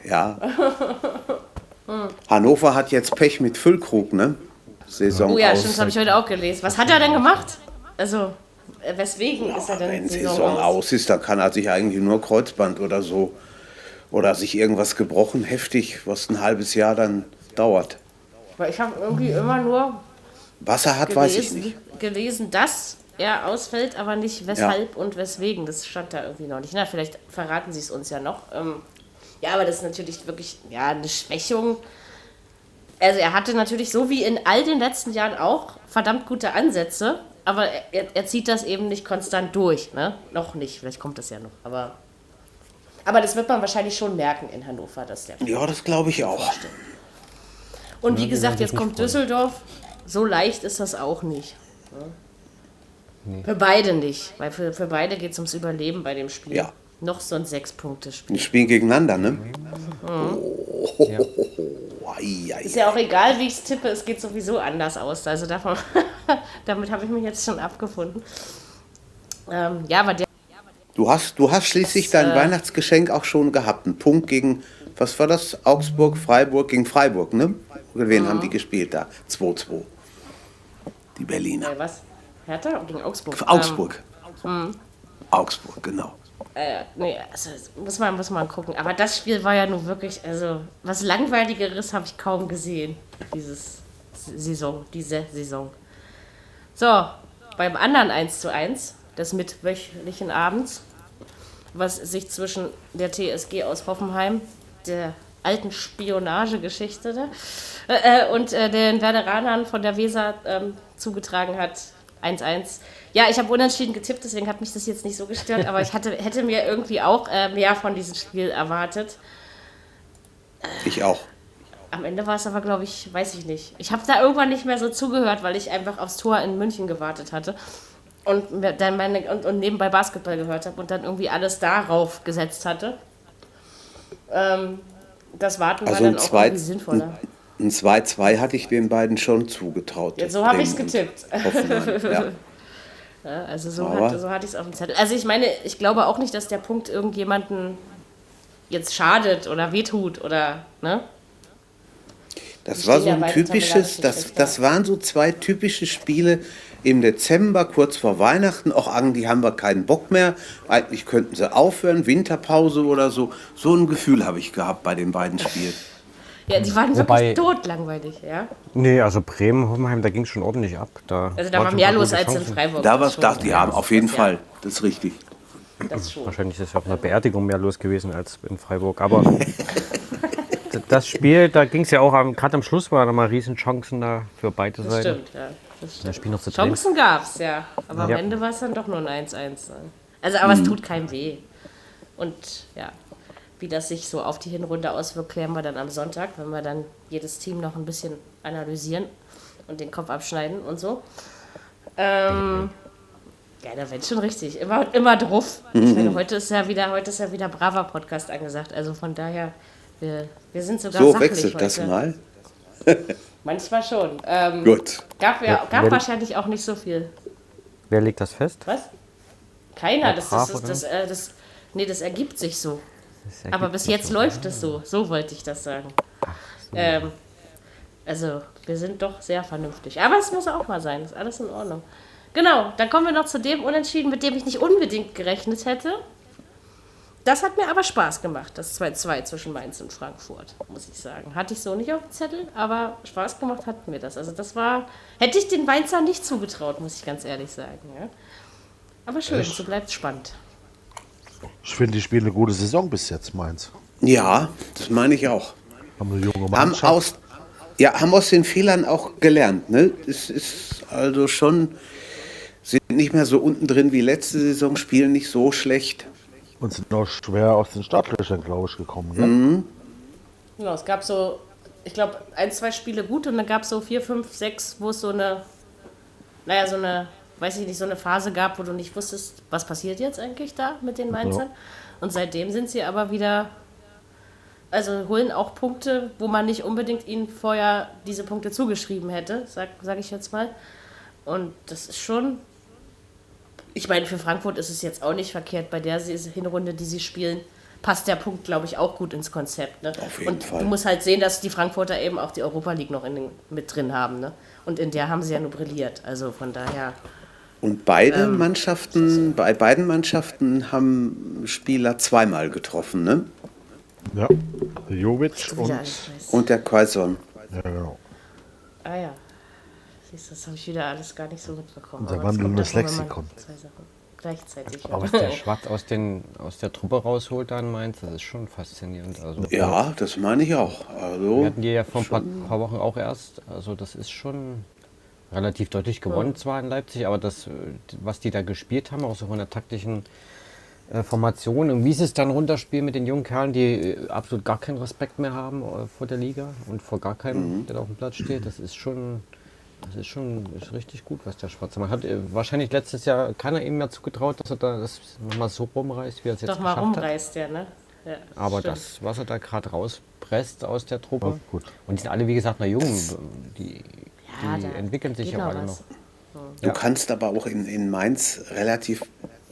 ja. [LAUGHS] Hannover hat jetzt Pech mit Füllkrug, ne? Saison Oh ja, aus. stimmt, das habe ich heute auch gelesen. Was hat er denn gemacht? Also, weswegen ist er denn Wenn Saison, Saison aus? aus ist, dann kann er sich eigentlich nur Kreuzband oder so. Oder sich irgendwas gebrochen, heftig, was ein halbes Jahr dann dauert. Weil ich habe irgendwie immer nur Was er hat, weiß ich gelesen, nicht. gelesen, dass er ausfällt, aber nicht weshalb und weswegen. Das stand da irgendwie noch nicht. Na, vielleicht verraten sie es uns ja noch. Ähm, ja, aber das ist natürlich wirklich ja, eine Schwächung. Also er hatte natürlich so wie in all den letzten Jahren auch verdammt gute Ansätze, aber er, er zieht das eben nicht konstant durch. Ne? Noch nicht, vielleicht kommt das ja noch. Aber, aber das wird man wahrscheinlich schon merken in Hannover, dass der Ja, das glaube ich auch. Und wie gesagt, jetzt kommt Düsseldorf. So leicht ist das auch nicht. ne? Für beide nicht. Weil für, für beide geht es ums Überleben bei dem Spiel. Ja. Noch so ein Sechs-Punkte-Spiel. Ein Spiel gegeneinander, ne? Mhm. Oh, Ja. ei, ei, Ist ja auch egal, wie ich es tippe, es geht sowieso anders aus. Also davon, [LAUGHS] damit habe ich mich jetzt schon abgefunden. Ähm, ja, aber der, Du hast, du hast schließlich dein äh, Weihnachtsgeschenk auch schon gehabt. Ein Punkt gegen, was war das? Augsburg, Freiburg gegen Freiburg, ne? Oder wen haben die gespielt da? 2-2. Die Berliner. äh, was? Hertha gegen Augsburg? Augsburg. Mhm. Augsburg, genau. Ähm, äh, nee, also muss man, muss man gucken. Aber das Spiel war ja nun wirklich, also was langweiligeres habe ich kaum gesehen, dieses Saison, diese Saison. So, beim anderen 1 zu 1, des mitwöchlichen Abends, was sich zwischen der TSG aus Hoffenheim, der alten Spionagegeschichte, ne? äh, äh, und äh, den Werderanern von der Weser ähm, zugetragen hat. 1-1. Ja, ich habe unentschieden getippt, deswegen hat mich das jetzt nicht so gestört, aber ich hatte, hätte mir irgendwie auch äh, mehr von diesem Spiel erwartet. Ich auch. Am Ende war es aber, glaube ich, weiß ich nicht. Ich habe da irgendwann nicht mehr so zugehört, weil ich einfach aufs Tor in München gewartet hatte und dann meine und, und nebenbei Basketball gehört habe und dann irgendwie alles darauf gesetzt hatte. Ähm, das Warten Also war dann auch 2 irgendwie sinnvoller. ein 2-2 hatte ich den beiden schon zugetraut. Ja, so habe ich es getippt. Ja. [LAUGHS] Ja, also so, hat, so hatte ich es auf dem Zettel. Also ich meine, ich glaube auch nicht, dass der Punkt irgendjemanden jetzt schadet oder wehtut oder, ne? Das war so ein typisches, das, das waren so zwei typische Spiele im Dezember, kurz vor Weihnachten. Auch irgendwie haben wir keinen Bock mehr. Eigentlich könnten sie aufhören, Winterpause oder so. So ein Gefühl habe ich gehabt bei den beiden Spielen. Ja, die waren Wobei- wirklich totlangweilig, ja. Nee, also Bremen, Hoffenheim, da ging es schon ordentlich ab. Da Also da war mehr los als in. Freiburg. Da das war das, ja, das- auf jeden das, Fall. Das ist richtig. Ja, das schon. Wahrscheinlich ist auf einer Beerdigung mehr los gewesen als in Freiburg. Aber [LAUGHS] das Spiel, da ging es ja auch, am- gerade am Schluss waren da mal Riesenchancen da für beide Das Seiten. stimmt, ja. Das Das. Spiel noch zu drehen. Chancen gab's, ja. Aber Ja. am Ende war es dann doch nur ein 1-1. ne? Also, aber es tut keinem weh. Und ja, wie das sich so auf die Hinrunde auswirkt, klären wir dann am Sonntag, wenn wir dann jedes Team noch ein bisschen analysieren und den Kopf abschneiden und so. Ähm, ja, da wird schon richtig. Immer, immer drauf. Ich meine, heute ist ja wieder, heute ist ja wieder braver Podcast angesagt. Also von daher, wir, wir sind sogar So sachlich wechselt das heute. mal. [LAUGHS] Manchmal schon. Ähm, Gut. Gab, ja, gab wenn- wahrscheinlich auch nicht so viel. Wer legt das fest? Was? Keiner. Das, das, das, oder? das, äh, das, nee, das ergibt sich so. Das Aber ergibt bis jetzt so. läuft es so. So wollte ich das sagen. Ähm, also, wir sind doch sehr vernünftig. Aber es muss auch mal sein. Ist alles in Ordnung. Genau, dann kommen wir noch zu dem Unentschieden, mit dem ich nicht unbedingt gerechnet hätte. Das hat mir aber Spaß gemacht, das 2-2 zwischen Mainz und Frankfurt, muss ich sagen. Hatte ich so nicht auf dem Zettel, aber Spaß gemacht hat mir das. Also das war, hätte ich den Mainzer nicht zugetraut, muss ich ganz ehrlich sagen. Ja. Aber schön, so bleibt spannend. Ich finde, die spielen eine gute Saison bis jetzt, Mainz. Ja, das meine ich auch. Haben eine junge Haben Mannschaft. aus, ja, haben aus den Fehlern auch gelernt. Ne? Es ist also schon, sind nicht mehr so unten drin wie letzte Saison, spielen nicht so schlecht. Und sind auch schwer aus den Startlöchern, glaube ich, gekommen. Gell? Mhm. Genau, es gab so, ich glaube, ein, zwei Spiele gut und dann gab es so vier, fünf, sechs, wo es so eine, naja, so eine, weiß ich nicht, so eine Phase gab, wo du nicht wusstest, was passiert jetzt eigentlich da mit den Mainzern. Und seitdem sind sie aber wieder, also holen auch Punkte, wo man nicht unbedingt ihnen vorher diese Punkte zugeschrieben hätte, sag, sag ich jetzt mal. Und das ist schon, ich meine, für Frankfurt ist es jetzt auch nicht verkehrt, bei der Hinrunde, die sie spielen, passt der Punkt, glaube ich, auch gut ins Konzept. Ne? Auf jeden und Fall. du musst halt sehen, dass die Frankfurter eben auch die Europa League noch in den, mit drin haben. Ne? Und in der haben sie ja nur brilliert. Also von daher, Und beide Ähm, Mannschaften, bei beiden Mannschaften haben Spieler zweimal getroffen, ne? Ja. Jovic und. Und der Quaison. Ja, genau. Ah ja. Siehst du, das habe ich wieder alles gar nicht so mitbekommen. Unser wandelndes Lexikon. Zwei Sachen gleichzeitig Aber was der [LAUGHS] Schwarz aus, den, aus der Truppe rausholt dann Mainz, das ist schon faszinierend. Also, Ja, das meine ich auch. Wir Also, hatten die ja vor ein paar, paar Wochen auch erst. Also das ist schon relativ deutlich gewonnen zwar in Leipzig, aber das, was die da gespielt haben, auch so von der taktischen äh, Formation und wie sie es dann runterspielen mit den jungen Kerlen, die äh, absolut gar keinen Respekt mehr haben äh, vor der Liga und vor gar keinem, der da auf dem Platz steht, das ist schon Das ist schon ist richtig gut, was der Schwarze macht. Hat äh, wahrscheinlich letztes Jahr keiner ihm mehr zugetraut, dass er da das nochmal so rumreißt, wie er es jetzt Doch mal geschafft hat. rumreißt der, ne? Ja, Aber stimmt. das, was er da gerade rauspresst aus der Truppe. Ja, gut. Und die sind alle, wie gesagt, noch jung. Die, Ja, die entwickeln sich ja alle noch. Du Ja. kannst aber auch in, in Mainz relativ,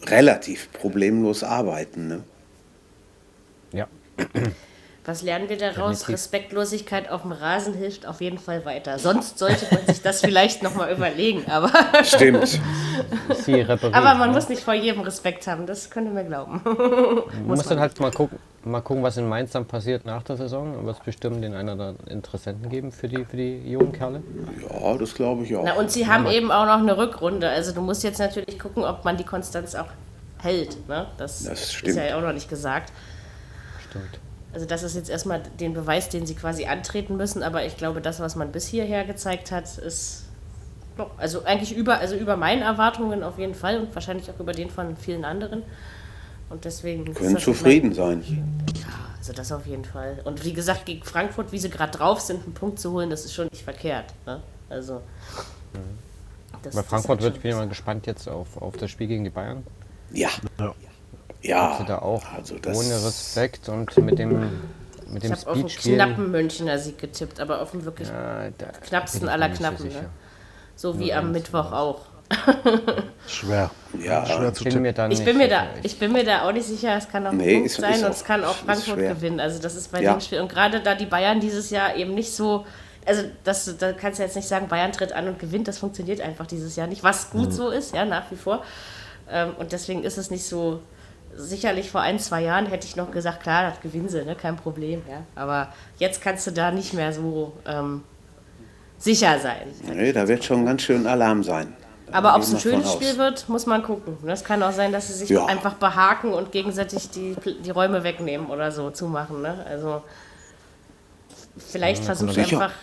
relativ problemlos arbeiten. Ne? Ja. [CLEARS THROAT] Was lernen wir daraus? Respektlosigkeit auf dem Rasen hilft auf jeden Fall weiter. Sonst sollte man sich das vielleicht nochmal [LAUGHS] überlegen. Aber, Stimmt. [LAUGHS] Sie reparieren. aber man ne? muss nicht vor jedem Respekt haben, das könnt ihr mir glauben. [LAUGHS] Man muss dann halt mal gucken, mal gucken, was in Mainz dann passiert nach der Saison. Und wird es bestimmt den einen oder anderen Interessenten geben für die, für die jungen Kerle. Ja, das glaube ich auch. Na, und sie haben eben auch noch eine Rückrunde. Also du musst jetzt natürlich gucken, ob man die Konstanz auch hält. Ne? Das, Das ist ja auch noch nicht gesagt. Stimmt. Also das ist jetzt erstmal den Beweis, den sie quasi antreten müssen, aber ich glaube, das, was man bis hierher gezeigt hat, ist doch, also eigentlich über, also über meinen Erwartungen auf jeden Fall und wahrscheinlich auch über den von vielen anderen. Und deswegen Können zufrieden sein. Also das auf jeden Fall. Und wie gesagt, gegen Frankfurt, wie sie gerade drauf sind, einen Punkt zu holen, das ist schon nicht verkehrt. Ne? Also das, Bei Frankfurt hat wird, bin ich was. mal gespannt jetzt auf, auf das Spiel gegen die Bayern. Ja. Ja. Ja. Sie da auch also das, ohne Respekt und mit dem, mit dem Ich habe auf einen knappen Münchner Sieg getippt, aber auf einen wirklich Ja, knappsten ich aller Knappen. ne? So wie am Mittwoch auch. Schwer. Ja. Schwer zu Ich bin mir tippen. da Ich bin, mir da, ich bin mir da auch nicht sicher, es kann auch ein Nee, Punkt ist- sein ist und es kann auch Frankfurt gewinnen. Also das ist bei Ja. dem Spiel. Und gerade da die Bayern dieses Jahr eben nicht so, also das, da kannst du jetzt nicht sagen, Bayern tritt an und gewinnt, das funktioniert einfach dieses Jahr nicht, was Mhm. gut so ist, ja, nach wie vor. Ähm, und deswegen ist es nicht so, sicherlich vor ein, zwei Jahren hätte ich noch gesagt, klar, das gewinnen sie, ne, kein Problem, ja. Aber jetzt kannst du da nicht mehr so ähm, sicher sein. Nee, da wird schon ganz schön Alarm sein. Da Aber ob es ein schönes. Spiel wird, muss man gucken. Es kann auch sein, dass sie sich Ja. einfach behaken und gegenseitig die, die Räume wegnehmen oder so zumachen. Ne? Also vielleicht versuchen sie sicher. einfach.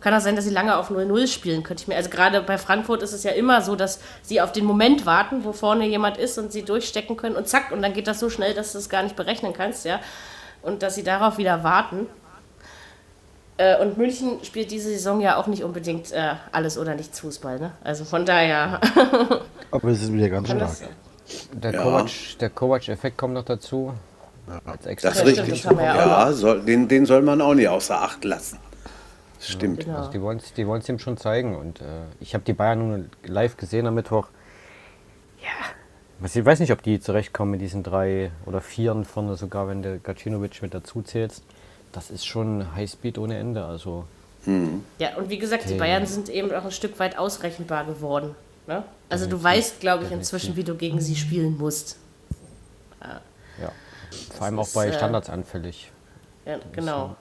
Kann auch sein, dass sie lange auf 0-0 spielen, könnte ich mir. Also gerade bei Frankfurt ist es ja immer so, dass sie auf den Moment warten, wo vorne jemand ist und sie durchstecken können und zack, und dann geht das so schnell, dass du es gar nicht berechnen kannst, ja. Und dass sie darauf wieder warten. Äh, Und München spielt diese Saison ja auch nicht unbedingt äh, alles oder nichts Fußball, ne? Also von daher [LAUGHS] Aber es ist wieder ganz stark. das. Der Ja. Kovac, Kovac-Effekt kommt noch dazu. Als extra Das ist Ja, richtig. das ja Ja, soll, den, den soll man auch nicht außer Acht lassen. Das stimmt. Genau. Also die wollen es die wollen's ihm schon zeigen. Und äh, ich habe die Bayern nun live gesehen am Mittwoch. Ja, ich weiß nicht, ob die zurechtkommen mit diesen drei oder vieren vorne, sogar wenn der Gacinovic mit dazu zählst. Das ist schon Highspeed ohne Ende. Also Ja, und wie gesagt, die. Bayern sind eben auch ein Stück weit ausrechenbar geworden. Ne? Also du weißt, glaube ich, inzwischen, wie du gegen sie spielen musst. ja, vor allem auch bei äh, Standards anfällig. Ja, genau.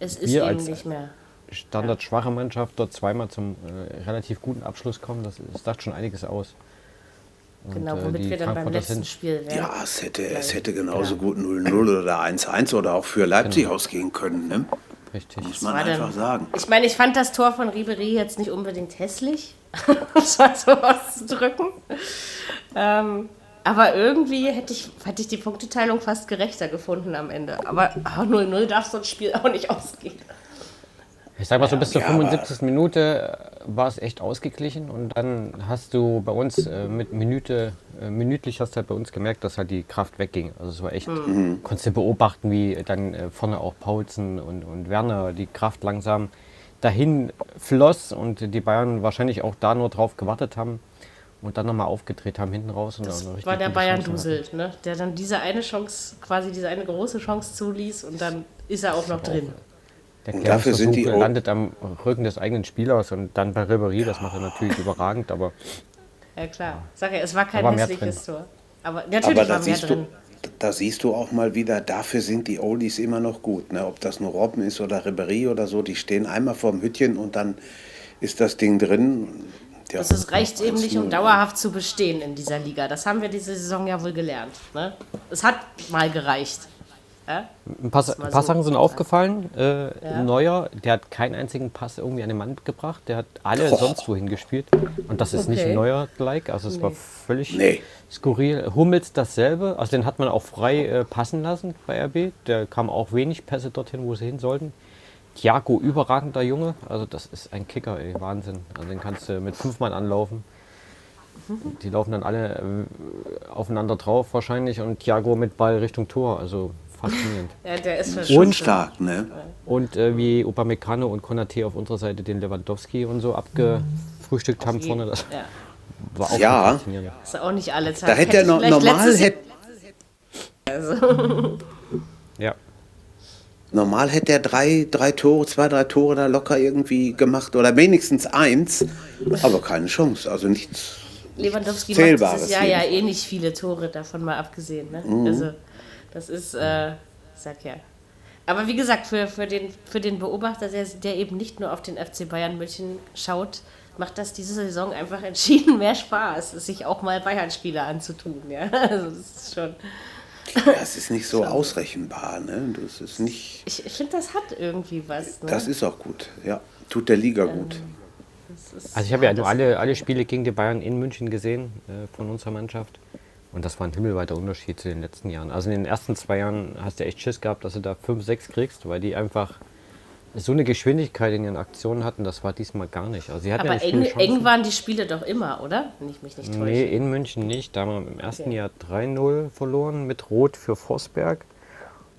Es ist Wir eben als- nicht mehr. Standardschwache Mannschaft dort zweimal zum äh, relativ guten Abschluss kommen, das, das sagt schon einiges aus. Und, Genau, äh, womit die wir dann beim letzten Spiel wären. Ja, es hätte, es hätte genauso gut 0-0 oder 1-1 oder auch für Leipzig ausgehen können. Ne? Richtig. Muss man war denn- einfach sagen. Ich meine, ich fand das Tor von Ribery jetzt nicht unbedingt hässlich, [LAUGHS] um es mal so auszudrücken. Ähm, aber irgendwie hätte ich, hätte ich die Punkteteilung fast gerechter gefunden am Ende. Aber ah, 0-0 darf so ein Spiel auch nicht ausgehen. Ich sag mal so, bis zur Ja, aber- 75. Minute äh, war es echt ausgeglichen und dann hast du bei uns äh, mit Minute, äh, minütlich hast du halt bei uns gemerkt, dass halt die Kraft wegging. Also es war echt, Mhm. konntest du beobachten, wie dann äh, vorne auch Paulsen und, und Werner die Kraft langsam dahin floss und die Bayern wahrscheinlich auch da nur drauf gewartet haben und dann nochmal aufgedreht haben hinten raus. Und Das dann war der. Bayern-Dusel, ne? der dann diese eine Chance, quasi diese eine große Chance zuließ und dann ist er auch noch drin. Der Und dafür sind die landet am Rücken des eigenen Spielers und dann bei Ribéry, das macht er natürlich überragend, aber Ja klar, sag ja, es war kein war hässliches Tor. Aber Aber natürlich da war mehr siehst, drin. du, da siehst du auch mal wieder, dafür sind die Oldies immer noch gut. Ne? Ob das nur Robben ist oder Ribéry oder so, die stehen einmal vorm Hütchen und dann ist das Ding drin. Ja, Das ist, reicht eben nicht, um 1-0. dauerhaft zu bestehen in dieser Liga. Das haben wir diese Saison ja wohl gelernt. Ne? Es hat mal gereicht. Ja? Ein paar, ein paar so Sachen sind aufgefallen. Äh, Ja. Neuer, der hat keinen einzigen Pass irgendwie an den Mann gebracht. Der hat alle Oh. sonst wohin gespielt. Und das ist nicht Okay. Neuer-like. Also es war völlig Nee. skurril. Hummels dasselbe. Also den hat man auch frei äh, passen lassen bei RB. Der kam auch wenig Pässe dorthin, wo sie hin sollten. Thiago, überragender Junge. Also das ist ein Kicker, ey, Wahnsinn. Also den kannst du mit fünf Mann anlaufen. Die laufen dann alle äh, aufeinander drauf wahrscheinlich und Thiago mit Ball Richtung Tor. Also faszinierend. [LAUGHS] Ja, der ist schon Und stark, ne? Und äh, wie Upamecano und Konate auf unserer Seite den Lewandowski und so abgefrühstückt haben vorne, das Ja, war auch Ja. faszinierend. ist auch nicht alle Zeit. Da hätte er noch normal hätte Ja. [LAUGHS] normal hätte er drei, drei Tore, zwei, drei Tore da locker irgendwie gemacht oder wenigstens eins, aber keine Chance, also nichts. Lewandowski macht Zählbares dieses Jahr ja eh nicht viele Tore, davon mal abgesehen. Ne? Mhm. Also, das ist, äh, sag ja. Aber wie gesagt, für, für, den, für den Beobachter, der, der eben nicht nur auf den FC Bayern München schaut, macht das diese Saison einfach entschieden mehr Spaß, sich auch mal Bayern-Spieler anzutun. Ja? [LAUGHS] Also, das ist schon. Ja, es ist nicht so ausrechenbar, ne? Das ist nicht, Ich, ich finde, das hat irgendwie was. Ne? das ist auch gut, ja. Tut der Liga gut. Das ist- Also ich habe ja das- nur alle, alle Spiele gegen die Bayern in München gesehen äh, von unserer Mannschaft. Und das war ein himmelweiter Unterschied zu den letzten Jahren. Also in den ersten zwei Jahren hast du echt Schiss gehabt, dass du da 5, 6 kriegst, weil die einfach so eine Geschwindigkeit in ihren Aktionen hatten, das war diesmal gar nicht. Also sie hatten ja Aber nicht eng, eng waren die Spiele doch immer, oder? Wenn ich mich nicht täusche. Nee, in München nicht. Da haben wir im ersten Okay. Jahr 3-0 verloren mit Rot für Forsberg.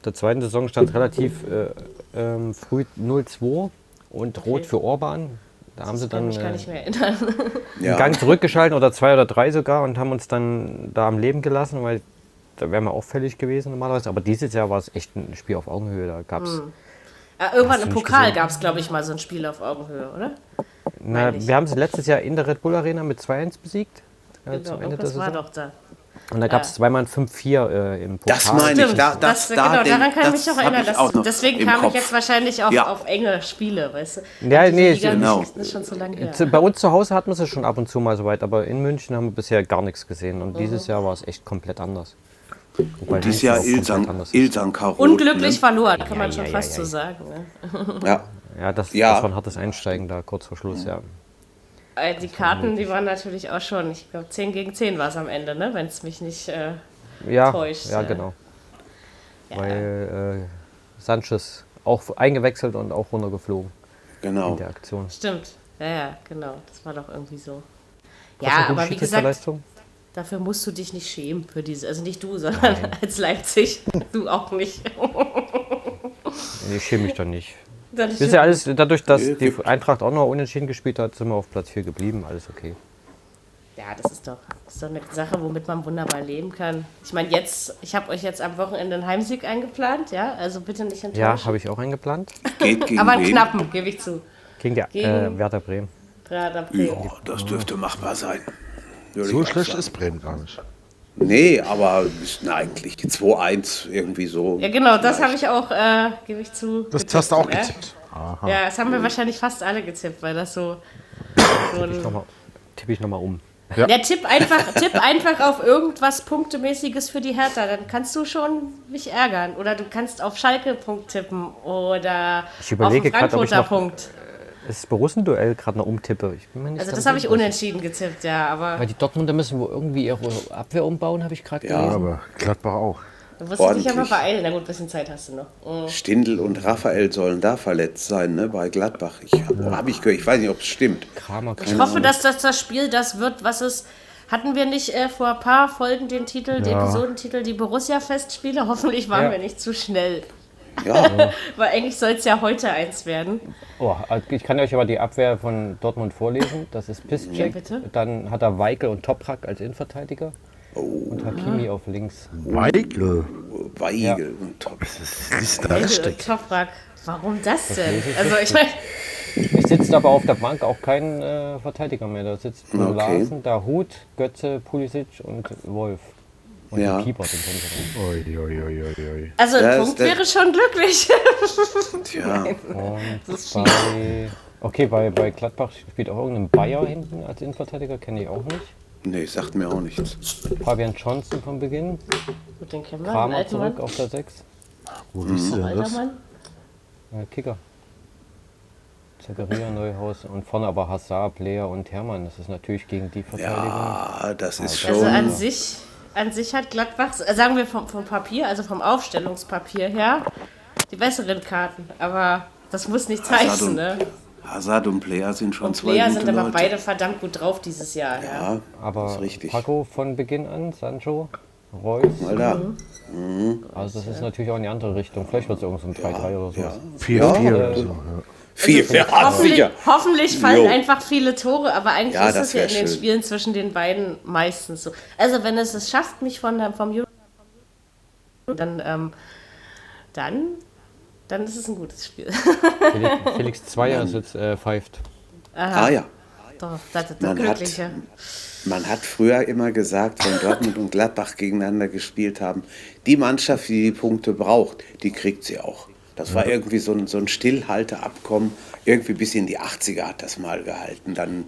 Der zweiten Saison stand relativ äh, ähm, früh 0-2 und Rot für Orban. Da haben sie dann mich gar äh, nicht mehr erinnern. [LAUGHS] Ja. einen Gang zurückgeschalten oder zwei oder drei sogar und haben uns dann da am Leben gelassen, weil da wären wir auch fällig gewesen normalerweise. Aber dieses Jahr war es echt ein Spiel auf Augenhöhe. Da gab es. Ah, irgendwann im Pokal gab es, glaube ich, mal so ein Spiel auf Augenhöhe, oder? Na, wir haben sie letztes Jahr in der Red Bull Arena mit 2-1 besiegt. Äh, Genau, zum Ende der irgendwas war doch da. Und da gab es Ja. zweimal ein 5-4 äh, im Pokal. Das meine ich, da, das, das, da, genau, den- daran kann ich das mich auch erinnern. ich Das, auch noch deswegen kam Kopf. ich jetzt wahrscheinlich auf, Ja. auf enge Spiele, weißt du? Ja, diese nee, Liga- genau. Das ist schon so lange her. Bei uns zu Hause hatten wir es schon ab und zu mal so weit, aber in München haben wir bisher gar nichts gesehen. Und dieses Jahr war es echt komplett anders. Wobei Dieses München Jahr Ilsan. Ilsan Karot, Unglücklich Ne? verloren, kann man ja, schon ja, fast ja, so ja. sagen. Ne? [LAUGHS] Ja, Ja, das, Ja. das war ein hartes Einsteigen da kurz vor Schluss, ja. Äh, Die Karten, die waren natürlich auch schon, ich glaube 10 gegen 10 war es am Ende, ne? wenn es mich nicht... Äh, Ja, Täuscht, ja äh. genau. Weil äh, Sanchez auch eingewechselt und auch runtergeflogen genau. in der Aktion. stimmt, ja, ja, genau, das war doch irgendwie so. Was Ja, eine gute aber wie gesagt, Schiedsrichterleistung? Dafür musst du dich nicht schämen für diese, also nicht du, sondern [LAUGHS] als Leipzig, du auch nicht. [LAUGHS] Ich schäme mich da nicht. Dann Das ist ja alles, dadurch, dass die Eintracht auch noch unentschieden gespielt hat, sind wir auf Platz 4 geblieben. Alles okay. Ja, das ist doch, das ist doch eine Sache, womit man wunderbar leben kann. Ich meine, jetzt, ich habe euch jetzt am Wochenende einen Heimsieg eingeplant, ja, also bitte nicht enttäuschen. Ja, habe ich auch eingeplant. Geht gegen Aber einen wen? knappen, gebe ich zu. Gegen die Gegen- äh, Werder Bremen. Gerade April. Ja, das dürfte machbar sein. So schlecht sagen. ist Bremen gar nicht. Nee, aber na, eigentlich 2-1 irgendwie so. Ja, genau, das habe ich auch, äh, gebe ich zu. Das getippt, hast du auch ja? getippt. Aha. Ja, das haben wir wahrscheinlich fast alle getippt, weil das so. so ein, tippe ich nochmal um. Ja. ja, tipp einfach, tipp einfach auf irgendwas Punktemäßiges für die Hertha, dann kannst du schon mich ärgern. Oder du kannst auf Schalke Punkt tippen oder Ich überlege auf den grad, ob ich Frankfurter noch- Punkt. Das Borussenduell gerade noch umtippe. Ich bin mir nicht Also das habe ich unentschieden getippt, ja, aber Weil die Dortmunder müssen wohl irgendwie ihre Abwehr umbauen, habe ich gerade Ja. gelesen. Aber Gladbach auch. du musst dich aber ordentlich. beeilen. Na gut, ein bisschen Zeit hast du noch. Mhm. Stindl und Raphael sollen da verletzt sein, ne, bei Gladbach. Ich habe hab ich gehört, ich weiß nicht, ob es stimmt. Kramer, Ich hoffe, dass das das Spiel das wird, was es. Hatten wir nicht äh, vor ein paar Folgen den Titel, den Ja. Episodentitel, die Borussia-Festspiele? [LAUGHS] Hoffentlich waren Ja. wir nicht zu schnell. Ja, [LAUGHS] Weil eigentlich soll es ja heute eins werden. Oh, also ich kann euch aber die Abwehr von Dortmund vorlesen. Das ist Ja, Piszczek. bitte. Dann hat er Weikel und Toprak als Innenverteidiger. Oh. Und Hakimi auf links. Weigel. Weigel und Top. Das ist da richtig. Toprak. Warum das denn? Also ich meine, Es sitzt aber auf der Bank auch kein äh, Verteidiger mehr. Da sitzt Okay. Larsen, da Hut, Götze, Pulisic und Wolf. Und Ja. die Keeper sind drin. Oi, oi, oi, oi, oi. also ein ist Punkt der- wäre schon glücklich. [LAUGHS] Tja, Und bei, okay, bei, bei Gladbach spielt auch irgendein Bayer hinten als Innenverteidiger, kenne ich auch nicht. nee, sagt mir auch nichts. Fabian Johnson von Beginn, Gut, den kennen wir, den Kramer zurück Mann. auf der 6, Wo siehst du denn das? Äh, Kicker. Zakaria Neuhaus und vorne aber Hazard, Player und Hermann. Das ist natürlich gegen die Verteidigung. Ja, das ist Also schon. an sich, an sich hat Gladbach, sagen wir vom, vom Papier, also vom Aufstellungspapier her, die besseren Karten. Aber Das muss nichts Hazard heißen, und- ne? Hazard und Player sind schon Und zwei Player sind aber Leute. beide verdammt gut drauf dieses Jahr. Ja. Ja, Aber ist richtig. Paco von Beginn an, Sancho, Reus. Mal da. Also das ist natürlich auch in die andere Richtung. Vielleicht wird es irgend so ein 3-3 oder sowas. 4-4 Ja. oder so. Ja. Vier, ja, Hoffentlich, sicher. hoffentlich fallen Jo. einfach viele Tore, aber eigentlich Ja, ist das es ja in den schön. Spielen zwischen den beiden meistens so. Also wenn es es schafft, mich von der, vom Euro dann, ähm, dann, dann ist es ein gutes Spiel. Felix, [LAUGHS] Felix Zweier ist jetzt äh, pfeift. Ah ja. Doch, das ist das Man hat, Glückliche. man hat früher immer gesagt, wenn Dortmund und Gladbach gegeneinander gespielt haben, die Mannschaft, die die Punkte braucht, die kriegt sie auch. Das war irgendwie so ein, so ein Stillhalteabkommen. Irgendwie bis in die 80er hat das mal gehalten. Dann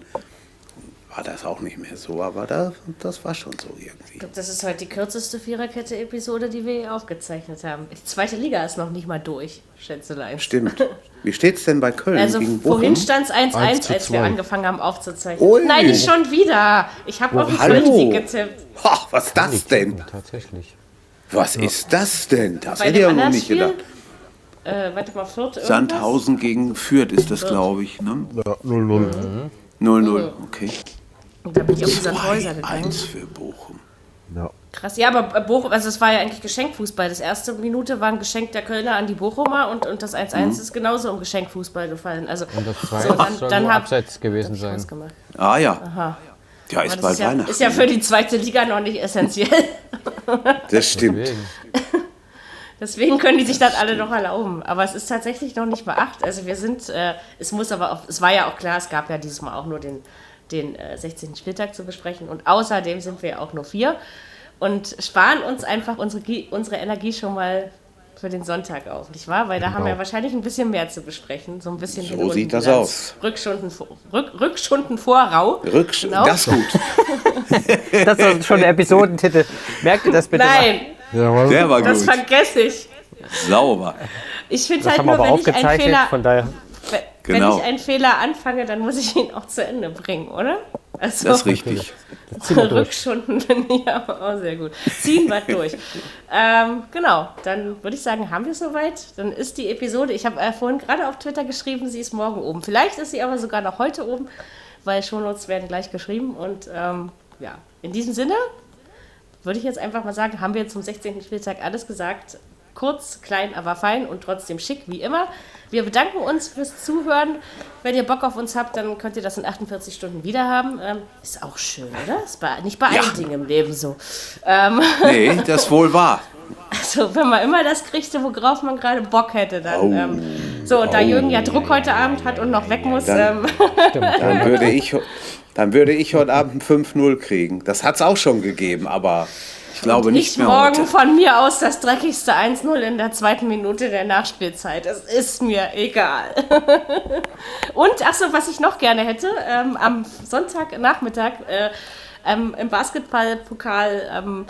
war das auch nicht mehr so, aber das, das war schon so irgendwie. Ich glaube, das ist heute die kürzeste Viererkette-Episode, die wir je aufgezeichnet haben. Die zweite Liga ist noch nicht mal durch, Schätzelein. Stimmt. [LAUGHS] Wie steht's denn bei Köln Also gegen Bochum? vorhin stand es 1-1, 1 zu als wir 2. angefangen haben aufzuzeichnen. Ui. Nein, nicht schon wieder. Ich habe auf den. Qualität getippt. Ha, was ist das denn? Tatsächlich. Was ist das denn? Das Bei hätte ich ja noch nicht Spiel, gedacht. Äh, warte mal, Fürth irgendwas? Sandhausen gegen Fürth ist das, glaube ich. Ne? Ja, 0-0. 0-0, okay. Und da bin ich auf die Sandhäuser gegangen. 1 für Bochum. Ja. Krass, ja, aber Bochum, also es war ja eigentlich Geschenkfußball. Das erste Minute war ein Geschenk der Kölner an die Bochumer und, und das 1-1 ist genauso im Geschenkfußball gefallen. Also, Und das 2 so, dann, soll dann hab, abseits gewesen sein. Ah ja. Ja, ist bald ist ja, Weihnachten. ist ja für die zweite Liga noch nicht essentiell. Das stimmt. Deswegen. Können die sich das alle noch erlauben. Aber es ist tatsächlich noch nicht mal acht. Also wir sind, äh, es muss aber auch, es war ja auch klar, es gab ja dieses Mal auch nur den, den äh, 16. Spieltag zu besprechen. Und außerdem sind wir ja auch nur vier und sparen uns einfach unsere, unsere Energie schon mal für den Sonntag auf, nicht wahr? Weil da haben wir wahrscheinlich ein bisschen mehr zu besprechen. So ein bisschen So sieht das aus. Rückstunden, Rück, Rückstunden Vorrau. Rücksch Genau. Das ist gut. [LAUGHS] Das ist schon der Episodentitel. Merkt ihr das bitte Nein, Jawohl. Der war das gut. vergesse ich. Sauber. Ich finde Das halt haben wir nur, aber wenn ich einen aufgezeichnet, Fehler, von daher. Wenn- Genau. Wenn ich einen Fehler anfange, dann muss ich ihn auch zu Ende bringen, oder? Also, Das ist richtig. [LAUGHS] Rückstunden finde ich [LAUGHS] aber auch sehr gut. Ziehen wir durch. ähm, genau, dann würde ich sagen, haben wir es soweit. Dann ist die Episode, ich habe äh, vorhin gerade auf Twitter geschrieben, sie ist morgen oben. Vielleicht ist sie aber sogar noch heute oben, weil Shownotes werden gleich geschrieben. Und ähm, ja, in diesem Sinne würde ich jetzt einfach mal sagen, haben wir zum 16. Spieltag alles gesagt. Kurz, klein, aber fein und trotzdem schick, wie immer. Wir bedanken uns fürs Zuhören. Wenn ihr Bock auf uns habt, dann könnt ihr das in 48 Stunden wieder haben. Ähm, ist auch schön, oder? Ist bei, nicht bei allen Dingen im Leben so. Ähm, [LAUGHS] Nee, das wohl wahr. also, wenn man immer das kriegte, worauf man gerade Bock hätte, dann. Ähm, so, und da Jürgen ja Druck heute Abend hat und noch weg muss, ähm, Dann würde ich, dann würde ich heute Abend 5-0 kriegen. Das hat es auch schon gegeben, aber Ich glaube ich nicht mehr morgen heute. von mir aus das dreckigste 1-0 in der zweiten Minute der Nachspielzeit. Es ist mir egal. [LAUGHS] Und, achso, was ich noch gerne hätte, ähm, am Sonntagnachmittag äh, ähm, im Basketballpokal ähm,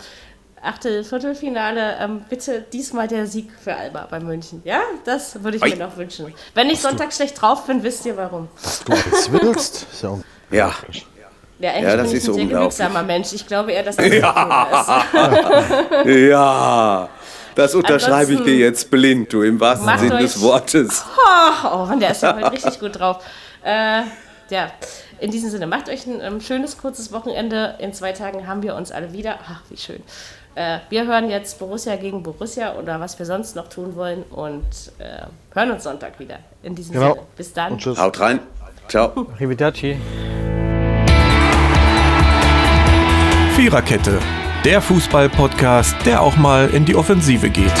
Achtel, Viertelfinale, ähm, bitte diesmal der Sieg für Alba bei München. Ja, das würde ich Ui. mir noch wünschen. Wenn ich Sonntag schlecht drauf bin, wisst ihr warum. Du alles [LAUGHS] willst. Ist ja ja. Ja, eigentlich Ja, das bin ich ist ein sehr genügsamer Mensch. Ich glaube eher, dass [LAUGHS] das ja. ist. Ja, das unterschreibe ich Ansonsten- dir jetzt blind, du, im wahrsten Sinne euch- des Wortes. Oh Mann, der ist ja heute [LAUGHS] richtig gut drauf. Äh, ja, in diesem Sinne, macht euch ein ähm, schönes, kurzes Wochenende. In zwei Tagen haben wir uns alle wieder. Ach, wie schön. Äh, wir hören jetzt Borussia gegen Borussia oder was wir sonst noch tun wollen und äh, hören uns Sonntag wieder. In diesem Genau. Sinne. Bis dann. Und tschüss. Haut rein. Ciao. Arrivederci. Viererkette, der Fußball-Podcast, der auch mal in die Offensive geht.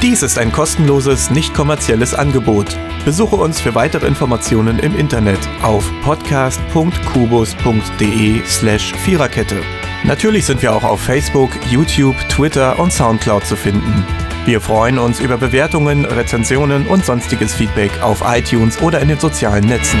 Dies ist ein kostenloses, nicht kommerzielles Angebot. Besuche uns für weitere Informationen im Internet auf podcast.kubus.de slash Viererkette. Natürlich sind wir auch auf Facebook, YouTube, Twitter und Soundcloud zu finden. Wir freuen uns über Bewertungen, Rezensionen und sonstiges Feedback auf iTunes oder in den sozialen Netzen.